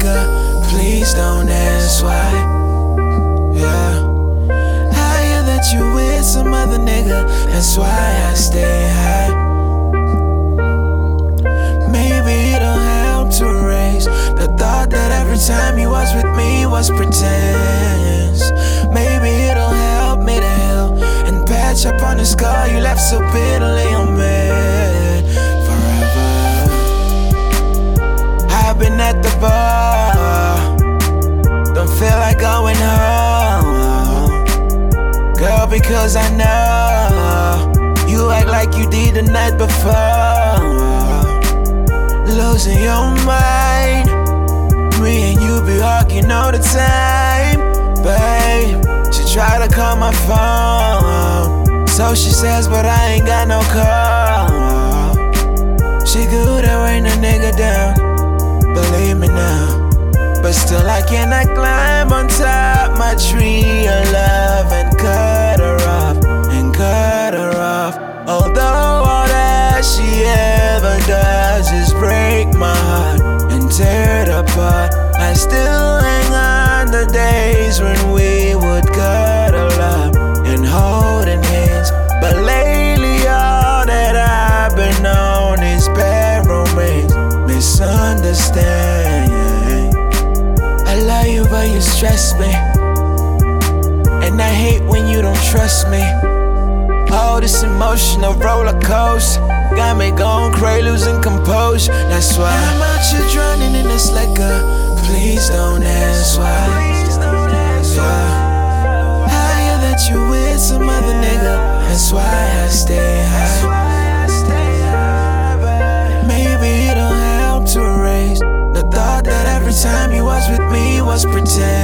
nigga, please don't ask why. Yeah. I hear that you with some other nigga, that's why I stay high. Maybe it'll help to erase the thought that every time you was with me was pretense. Maybe it'll help me to heal and patch up on the scar you left so bitterly on me. Going home. Girl, because I know you act like you did the night before. Losing your mind. Me and you be arguing all the time, babe. She try to call my phone, so she says, but I ain't got no call. She good at weighing a nigga down, apart, I still hang on the days when we would cuddle up and holding hands. But lately, all that I've been on is bad romance, misunderstanding. I love you, but you stress me. And I hate when you don't trust me. All this emotional roller coaster got me going crazy, losing composure. That's why I'm out here drowning in this liquor. Please don't ask why. Yeah. I hear that you with some other nigga. That's why I stay high. Maybe it'll help to erase the thought that every time you was with me was pretend.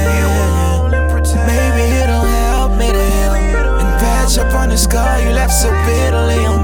The scar you left so bitterly.